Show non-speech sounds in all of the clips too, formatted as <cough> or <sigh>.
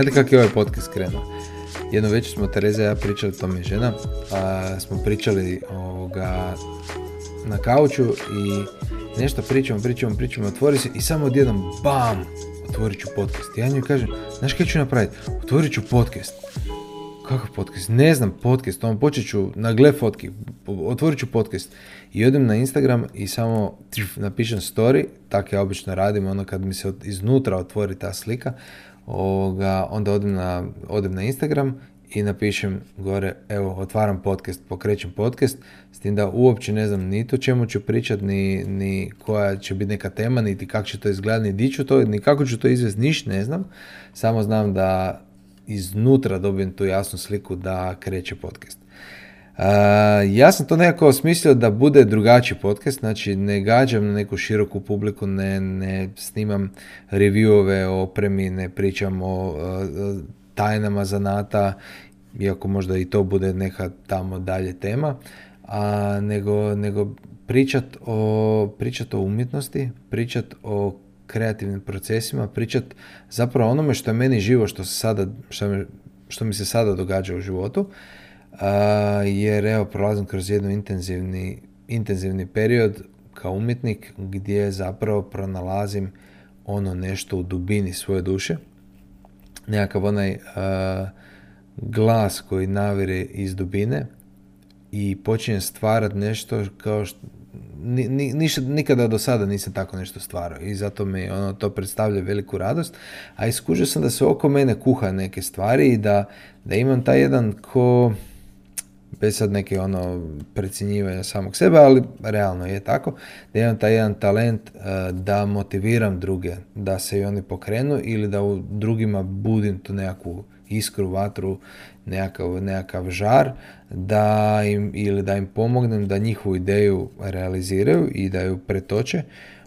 Znate kako je ovaj podcast krenuo? Jedno večer smo Tereza i ja pričali, to mi je žena, a, smo pričali ovoga, na kauču i nešto pričamo, pričamo, pričamo, otvori se i samo odjednom BAM! Otvorit ću podcast. Ja njoj kažem, znaš kaj ću napraviti? Otvorit ću podcast. Kakav podcast? Ne znam, podcast. On počet ću na gle fotki. Otvorit ću podcast. I odem na Instagram i samo napišem story. Tako ja obično radim. Ono kad mi se iznutra otvori ta slika. Ovoga, onda odem na, odem na Instagram i napišem gore, evo, otvaram podcast, pokrećem podcast, s tim da uopće ne znam ni to čemu ću pričati, ni, ni koja će biti neka tema, niti kako će to izgledati, ni di ću to, ni kako ću to izvesti, niš ne znam. Samo znam da iznutra dobijem tu jasnu sliku da kreće podcast. Uh, ja sam to nekako osmislio da bude drugačiji podcast, znači ne gađam na neku široku publiku, ne, ne snimam reviewove o opremi, ne pričam o uh, tajnama zanata, iako možda i to bude neka tamo dalje tema, a, nego, nego pričat o, pričat o umjetnosti, pričat o kreativnim procesima, pričat zapravo onome što je meni živo, što, se sada, što, što mi se sada događa u životu, a, jer evo prolazim kroz jednu intenzivni, intenzivni period kao umjetnik gdje zapravo pronalazim ono nešto u dubini svoje duše, nekakav onaj glas koji navire iz dubine i počinje stvarati nešto kao što ni, ni, nikada do sada nisam tako nešto stvarao i zato mi ono, to predstavlja veliku radost, a iskužio sam da se oko mene kuha neke stvari i da, da imam taj jedan ko bez sad neke ono precjenjivanja samog sebe, ali realno je tako, da imam taj jedan talent uh, da motiviram druge, da se i oni pokrenu ili da u drugima budim tu nekakvu iskru, vatru, nekakav, nekakav žar, da im, ili da im pomognem da njihovu ideju realiziraju i da ju pretoče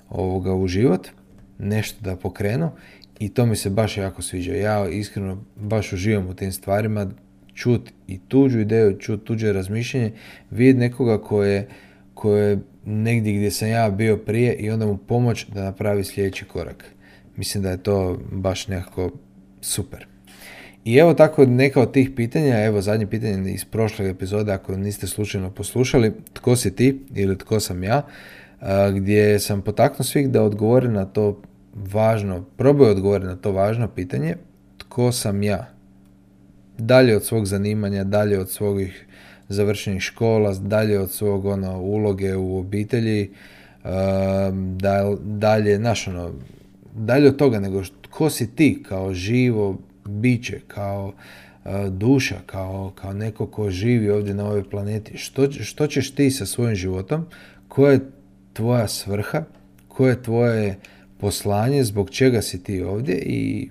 ovoga u život, nešto da pokrenu i to mi se baš jako sviđa. Ja iskreno baš uživam u tim stvarima, čut i tuđu ideju, čut tuđe razmišljanje, vidjeti nekoga koje, koje negdje gdje sam ja bio prije i onda mu pomoć da napravi sljedeći korak. Mislim da je to baš nekako super. I evo tako neka od tih pitanja, evo zadnje pitanje iz prošle epizode, ako niste slučajno poslušali, tko si ti ili tko sam ja, gdje sam potaknuo svih da odgovore na to važno, probaju odgovoriti na to važno pitanje, tko sam ja? Dalje od svog zanimanja, dalje od svojih završenih škola, dalje od svog ono, uloge u obitelji, dalje, naš, ono, dalje od toga nego ko si ti kao živo biće, kao uh, duša, kao, kao neko ko živi ovdje na ovoj planeti. Što, što ćeš ti sa svojim životom? Koja je tvoja svrha? Koje je tvoje poslanje? Zbog čega si ti ovdje? I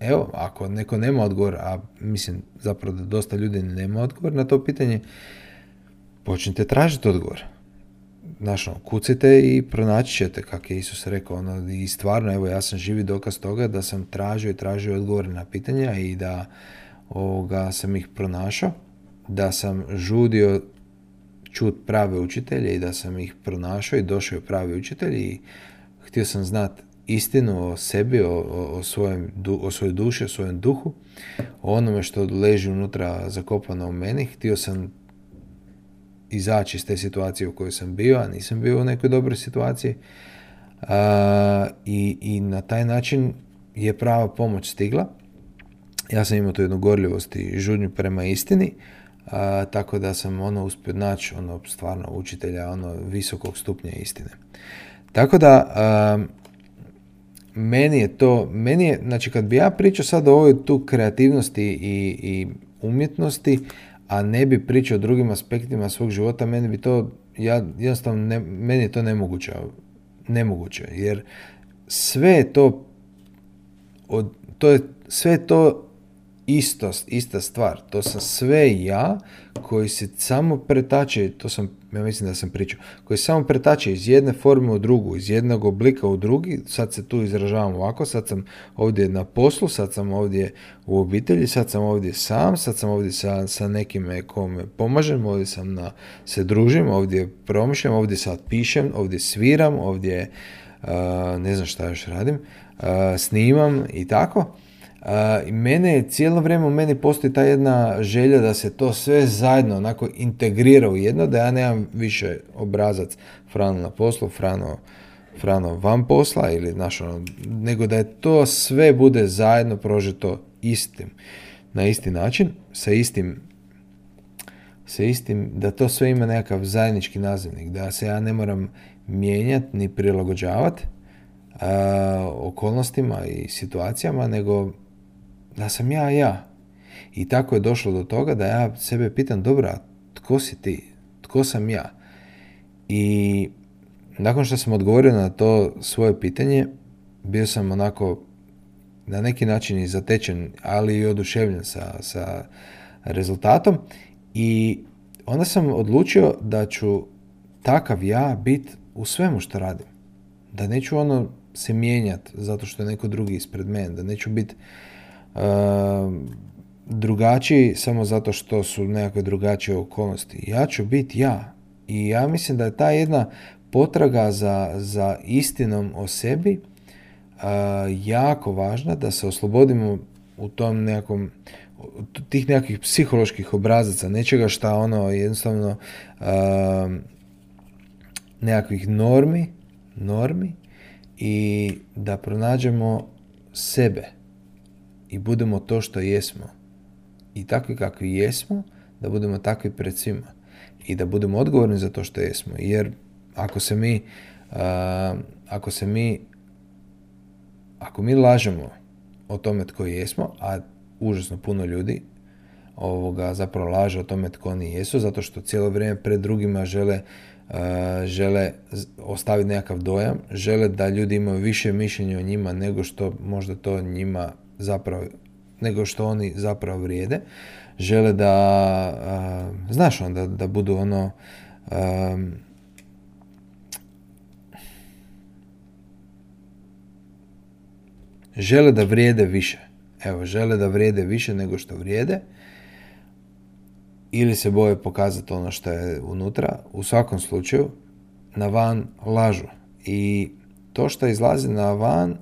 evo, ako neko nema odgovor, a mislim zapravo da dosta ljudi nema odgovor na to pitanje, počnite tražiti odgovor. Znaš, ono, kucite i pronaći ćete, kako je Isus rekao, ono, i stvarno, evo, ja sam živi dokaz toga da sam tražio i tražio odgovore na pitanja i da ovoga, sam ih pronašao, da sam žudio čut prave učitelje i da sam ih pronašao i došao pravi učitelj i htio sam znati istinu o sebi, o, o, svojem, o svojoj duši, o svojem duhu, o onome što leži unutra zakopano u meni. Htio sam izaći iz te situacije u kojoj sam bio, a nisam bio u nekoj dobroj situaciji. A, i, I na taj način je prava pomoć stigla. Ja sam imao tu jednu gorljivost i žudnju prema istini, a, tako da sam ono uspio naći ono stvarno učitelja ono visokog stupnja istine. Tako da meni je to, meni je, znači kad bi ja pričao sad o ovoj tu kreativnosti i, i umjetnosti, a ne bi pričao o drugim aspektima svog života, meni bi to, ja jednostavno, ne, meni je to nemoguće, nemoguće, jer sve je to, od, to je, sve to isto, ista stvar. To sam sve ja koji se samo pretače, to sam, ja mislim da sam pričao, koji samo pretače iz jedne forme u drugu, iz jednog oblika u drugi, sad se tu izražavam ovako, sad sam ovdje na poslu, sad sam ovdje u obitelji, sad sam ovdje sam, sad sam ovdje sa, sa nekime kome pomažem, ovdje sam na, se družim, ovdje promišljam, ovdje sad pišem, ovdje sviram, ovdje ne znam šta još radim, snimam i tako I mene je cijelo vrijeme u meni postoji ta jedna želja da se to sve zajedno onako integrira u jedno, da ja nemam više obrazac Frano na poslu, Frano, Frano van posla ili znaš, ono, nego da je to sve bude zajedno prožeto istim, na isti način, sa istim sa istim, da to sve ima nekakav zajednički nazivnik, da se ja ne moram mijenjati ni prilagođavati okolnostima i situacijama, nego da sam ja ja. I tako je došlo do toga da ja sebe pitam, dobra, tko si ti? Tko sam ja? I nakon što sam odgovorio na to svoje pitanje, bio sam onako na neki način i zatečen, ali i oduševljen sa, sa rezultatom i onda sam odlučio da ću takav ja biti u svemu što radim. Da neću ono se mijenjati zato što je neko drugi ispred mene, da neću biti drugačiji samo zato što su nekakve drugačije okolnosti. Ja ću biti ja. I ja mislim da je ta jedna potraga za, za istinom o sebi uh, jako važna, da se oslobodimo u tom nekakvom tih nekakvih psiholoških obrazaca, nečega šta ono jednostavno uh, nekakvih normi, normi i da pronađemo sebe i budemo to što jesmo. I takvi kakvi jesmo, da budemo takvi pred svima. I da budemo odgovorni za to što jesmo. Jer ako se mi, uh, ako se mi, ako mi lažemo o tome tko jesmo, a užasno puno ljudi ovoga zapravo laže o tome tko oni jesu, zato što cijelo vrijeme pred drugima žele žele ostaviti nekakav dojam, žele da ljudi imaju više mišljenja o njima nego što možda to njima zapravo, nego što oni zapravo vrijede. Žele da, znaš onda, da budu ono, žele da vrijede više. Evo, žele da vrijede više nego što vrijede ili se boje pokazati ono što je unutra. U svakom slučaju, na van lažu. I to što izlazi na van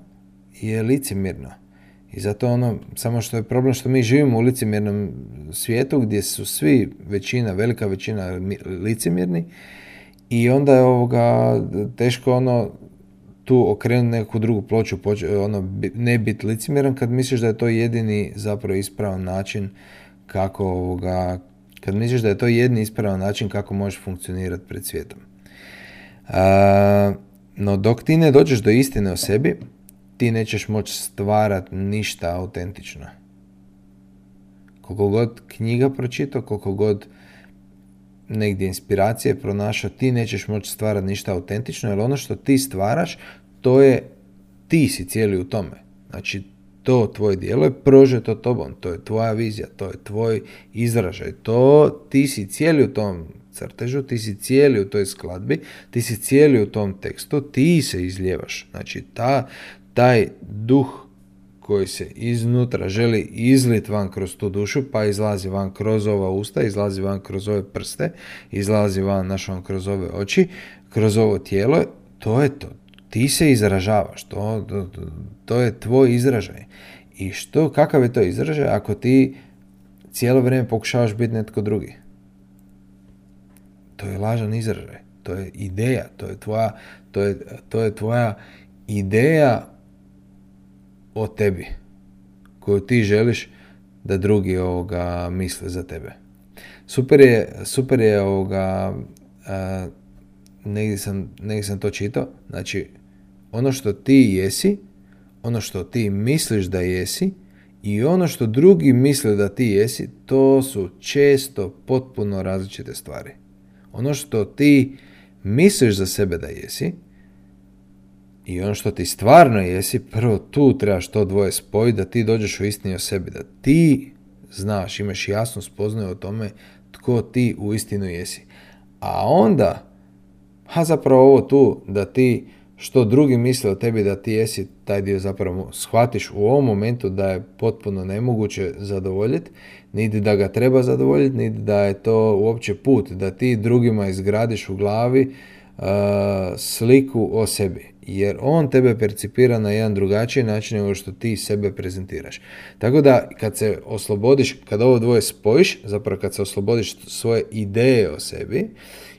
je licemjerno. I zato ono, samo što je problem što mi živimo u licemjernom svijetu gdje su svi, većina, velika većina licemjerni i onda je ovoga teško ono tu okrenuti neku drugu ploču, ono, ne biti licemjeran kad misliš da je to jedini zapravo ispravan način kako ovoga, kad misliš da je to jedni ispravan način kako možeš funkcionirati pred svijetom. no dok ti ne dođeš do istine o sebi, ti nećeš moći stvarati ništa autentično. Koliko god knjiga pročitao, koliko god negdje inspiracije pronašao, ti nećeš moći stvarati ništa autentično, jer ono što ti stvaraš, to je, ti si cijeli u tome. Znači, to tvoje dijelo je prožeto tobom, to je tvoja vizija, to je tvoj izražaj, to ti si cijeli u tom crtežu, ti si cijeli u toj skladbi, ti si cijeli u tom tekstu, ti se izljevaš. Znači ta, taj duh koji se iznutra želi izlit van kroz tu dušu, pa izlazi van kroz ova usta, izlazi van kroz ove prste, izlazi van našom kroz ove oči, kroz ovo tijelo, to je to ti se izražavaš, to, to, to je tvoj izražaj. I što, kakav je to izražaj ako ti cijelo vrijeme pokušavaš biti netko drugi? To je lažan izražaj, to je ideja, to je tvoja, to je, to je tvoja ideja o tebi koju ti želiš da drugi ovoga misle za tebe. Super je, super je ovoga, a, negdje, sam, negdje sam to čitao, znači ono što ti jesi, ono što ti misliš da jesi i ono što drugi misle da ti jesi, to su često potpuno različite stvari. Ono što ti misliš za sebe da jesi i ono što ti stvarno jesi, prvo tu trebaš to dvoje spojiti da ti dođeš u istini o sebi, da ti znaš, imaš jasnu spoznaju o tome tko ti u istinu jesi. A onda, a zapravo ovo tu, da ti što drugi misle o tebi da ti jesi, taj dio zapravo shvatiš u ovom momentu da je potpuno nemoguće zadovoljiti, niti da ga treba zadovoljiti, niti da je to uopće put, da ti drugima izgradiš u glavi sliku o sebi jer on tebe percipira na jedan drugačiji način nego što ti sebe prezentiraš. Tako da kad se oslobodiš, kad ovo dvoje spojiš, zapravo kad se oslobodiš svoje ideje o sebi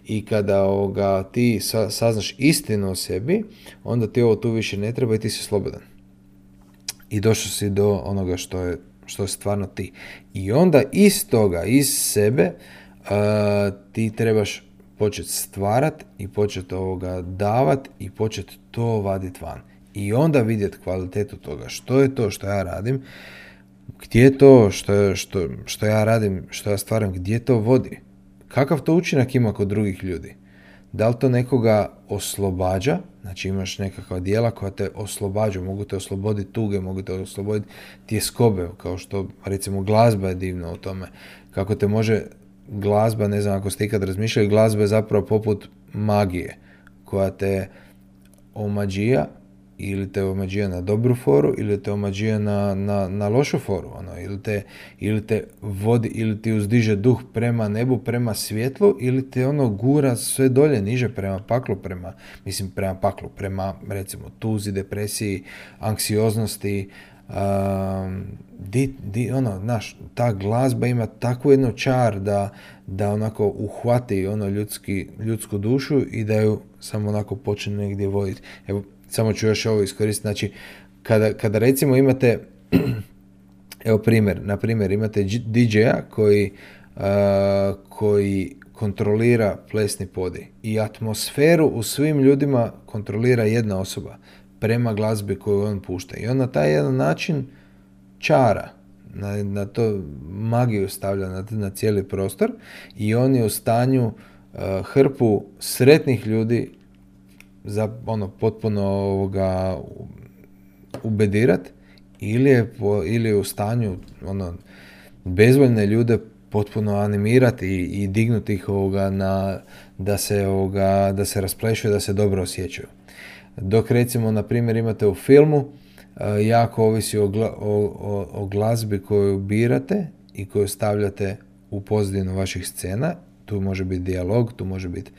i kada ovoga, ti saznaš istinu o sebi, onda ti ovo tu više ne treba i ti si slobodan. I došao si do onoga što je, što je stvarno ti. I onda iz toga, iz sebe, ti trebaš početi stvarat i početi ovoga davat i početi to vaditi van. I onda vidjeti kvalitetu toga. Što je to što ja radim, gdje je to što, što, što ja radim, što ja stvaram, gdje to vodi. Kakav to učinak ima kod drugih ljudi? Da li to nekoga oslobađa, znači imaš nekakva dijela koja te oslobađa, mogu te osloboditi tuge, mogu te osloboditi tjeskobe, kao što recimo glazba je divna u tome, kako te može glazba, ne znam ako ste ikad razmišljali, glazba je zapravo poput magije koja te omađija ili te omađija na dobru foru ili te omađija na, na, na lošu foru ono, ili, te, ili te vodi ili ti uzdiže duh prema nebu prema svjetlu ili te ono gura sve dolje niže prema paklu prema mislim prema paklu prema recimo tuzi depresiji anksioznosti di, di, ono, naš, ta glazba ima takvu jednu čar da, da onako uhvati ono ljudski, ljudsku dušu i da ju samo onako počne negdje voditi. Evo, samo ću još ovo iskoristiti. Znači, kada, kada recimo imate, <clears throat> evo primjer, na primjer imate DJ-a koji, koji kontrolira plesni podi i atmosferu u svim ljudima kontrolira jedna osoba prema glazbi koju on pušta. I on na taj jedan način čara, na, na to magiju stavlja na, na cijeli prostor i on je u stanju uh, hrpu sretnih ljudi za ono potpuno ovoga ubedirat ili je, po, ili je u stanju ono bezvoljne ljude potpuno animirati i, i dignuti ih ovoga na, da se ovoga, da se rasplešuju, da se dobro osjećaju. Dok recimo, na primjer, imate u filmu, e, jako ovisi o, o, o, glazbi koju birate i koju stavljate u pozadinu vaših scena. Tu može biti dijalog, tu može biti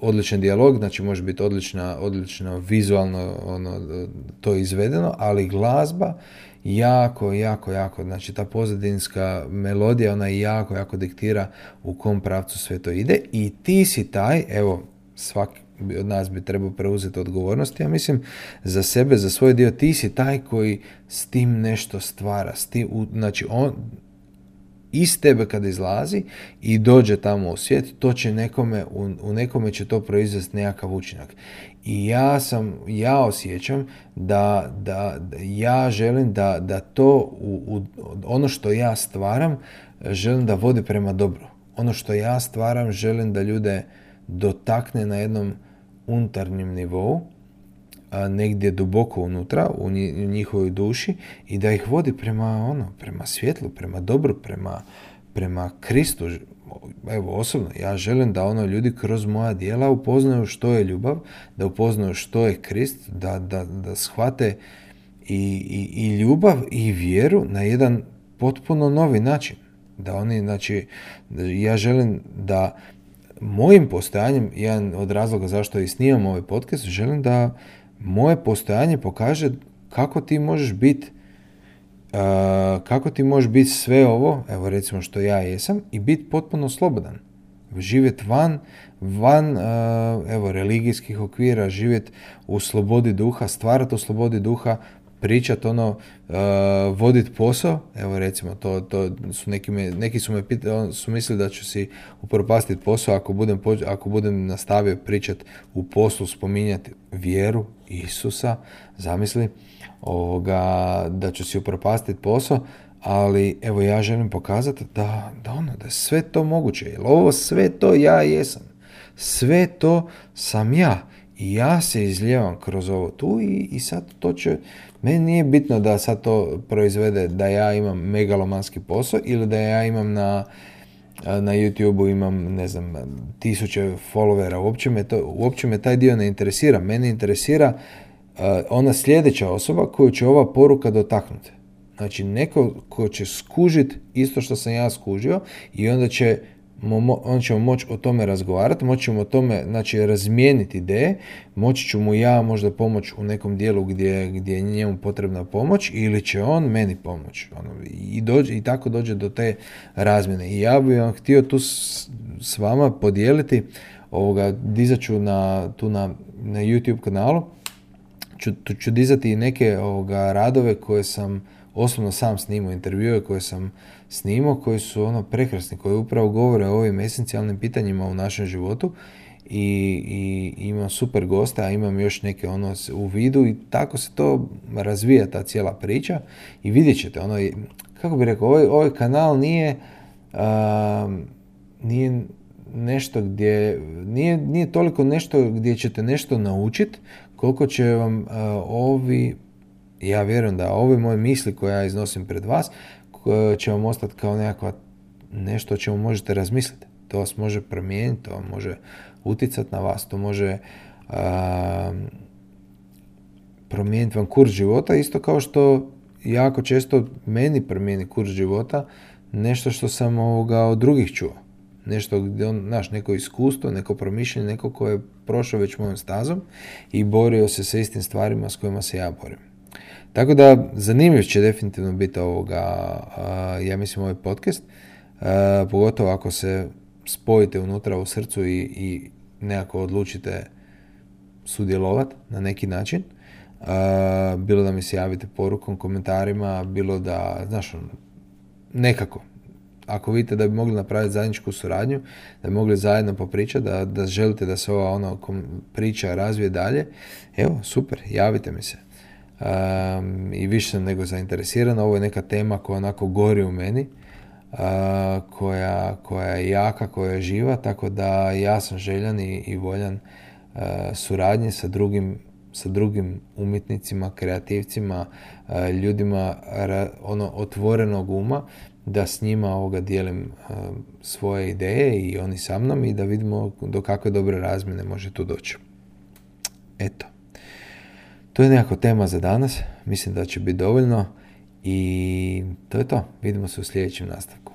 odličan dijalog, znači može biti odlična, odlično vizualno ono, to izvedeno, ali glazba jako, jako, jako, znači ta pozadinska melodija, ona jako, jako diktira u kom pravcu sve to ide i ti si taj, evo, svaki od nas bi trebao preuzeti odgovornost. Ja mislim za sebe, za svoj dio, ti si taj koji s tim nešto stvara. S tim, znači, on, iz tebe kad izlazi i dođe tamo u svijet, to će nekome, u, u nekome će to proizvesti nekakav učinak. I ja sam, ja osjećam da, da, da ja želim da, da to, u, u, ono što ja stvaram, želim da vodi prema dobru. Ono što ja stvaram, želim da ljude dotakne na jednom unutarnjem nivou, a negdje duboko unutra, u njihovoj duši i da ih vodi prema ono, prema svjetlu, prema dobru, prema, prema Kristu. Evo, osobno, ja želim da ono ljudi kroz moja dijela upoznaju što je ljubav, da upoznaju što je Krist, da, da, da shvate i, i, i ljubav i vjeru na jedan potpuno novi način. Da oni, znači, ja želim da mojim postojanjem, jedan od razloga zašto i snimam ovaj podcast, želim da moje postojanje pokaže kako ti možeš biti kako ti možeš biti sve ovo, evo recimo što ja jesam, i biti potpuno slobodan. Živjeti van, van evo, religijskih okvira, živjeti u slobodi duha, stvarati u slobodi duha, pričat ono, uh, vodit posao, evo recimo, to, to su neki, me, neki su me pitali, su mislili da ću si upropastiti posao ako budem, ako budem nastavio pričat u poslu, spominjati vjeru Isusa, zamisli, ovoga, da ću si upropastiti posao, ali evo ja želim pokazati da, da ono, da sve to moguće, jer ovo sve to ja jesam, sve to sam ja i ja se izljevam kroz ovo tu i, i sad to će, meni nije bitno da sad to proizvede da ja imam megalomanski posao ili da ja imam na, na YouTube-u imam, ne znam, tisuće followera. Uopće me, to, uopće me taj dio ne interesira. Mene interesira uh, ona sljedeća osoba koju će ova poruka dotaknuti. Znači, neko ko će skužit isto što sam ja skužio i onda će on ćemo moći o tome razgovarati, moći ćemo o tome znači, razmijeniti ideje, moći ću mu ja možda pomoć u nekom dijelu gdje, gdje je njemu potrebna pomoć ili će on meni pomoć. Ono, i, dođe, I tako dođe do te razmjene. I ja bih vam htio tu s, s vama podijeliti, ovoga, dizat ću na, tu na, na YouTube kanalu, ću, tu ću dizati i neke ovoga, radove koje sam osobno sam snimao, intervjue koje sam snimao, koji su ono prekrasni, koji upravo govore o ovim esencijalnim pitanjima u našem životu i, i imam super gosta, a imam još neke ono u vidu i tako se to razvija ta cijela priča i vidjet ćete, ono, kako bi rekao, ovaj, ovaj kanal nije, nije nešto gdje, nije, nije toliko nešto gdje ćete nešto naučiti, koliko će vam ovi, ja vjerujem da ove moje misli koje ja iznosim pred vas, će vam ostati kao nekakva nešto o čemu možete razmisliti. To vas može promijeniti, to može utjecati na vas, to može promijeniti vam kurs života, isto kao što jako često meni promijeni kurs života nešto što sam ovoga od drugih čuo. Nešto gdje on, znaš, neko iskustvo, neko promišljanje, neko ko je prošao već mojom stazom i borio se sa istim stvarima s kojima se ja borim. Tako da zanimljiv će definitivno biti ovoga, ja mislim ovaj podcast, pogotovo ako se spojite unutra u srcu i, i nekako odlučite sudjelovati na neki način. Bilo da mi se javite porukom, komentarima, bilo da, znaš, ono, nekako, ako vidite da bi mogli napraviti zajedničku suradnju, da bi mogli zajedno popričati, da, da želite da se ova ono priča razvije dalje, evo, super, javite mi se i više sam nego zainteresiran. Ovo je neka tema koja onako gori u meni, koja, koja je jaka, koja je živa, tako da ja sam željan i, i voljan suradnje sa drugim sa drugim umjetnicima, kreativcima, ljudima ono otvorenog uma, da s njima ovoga dijelim svoje ideje i oni sa mnom i da vidimo do kakve dobre razmjene može tu doći. Eto. To je nekako tema za danas. Mislim da će biti dovoljno. I to je to. Vidimo se u sljedećem nastavku.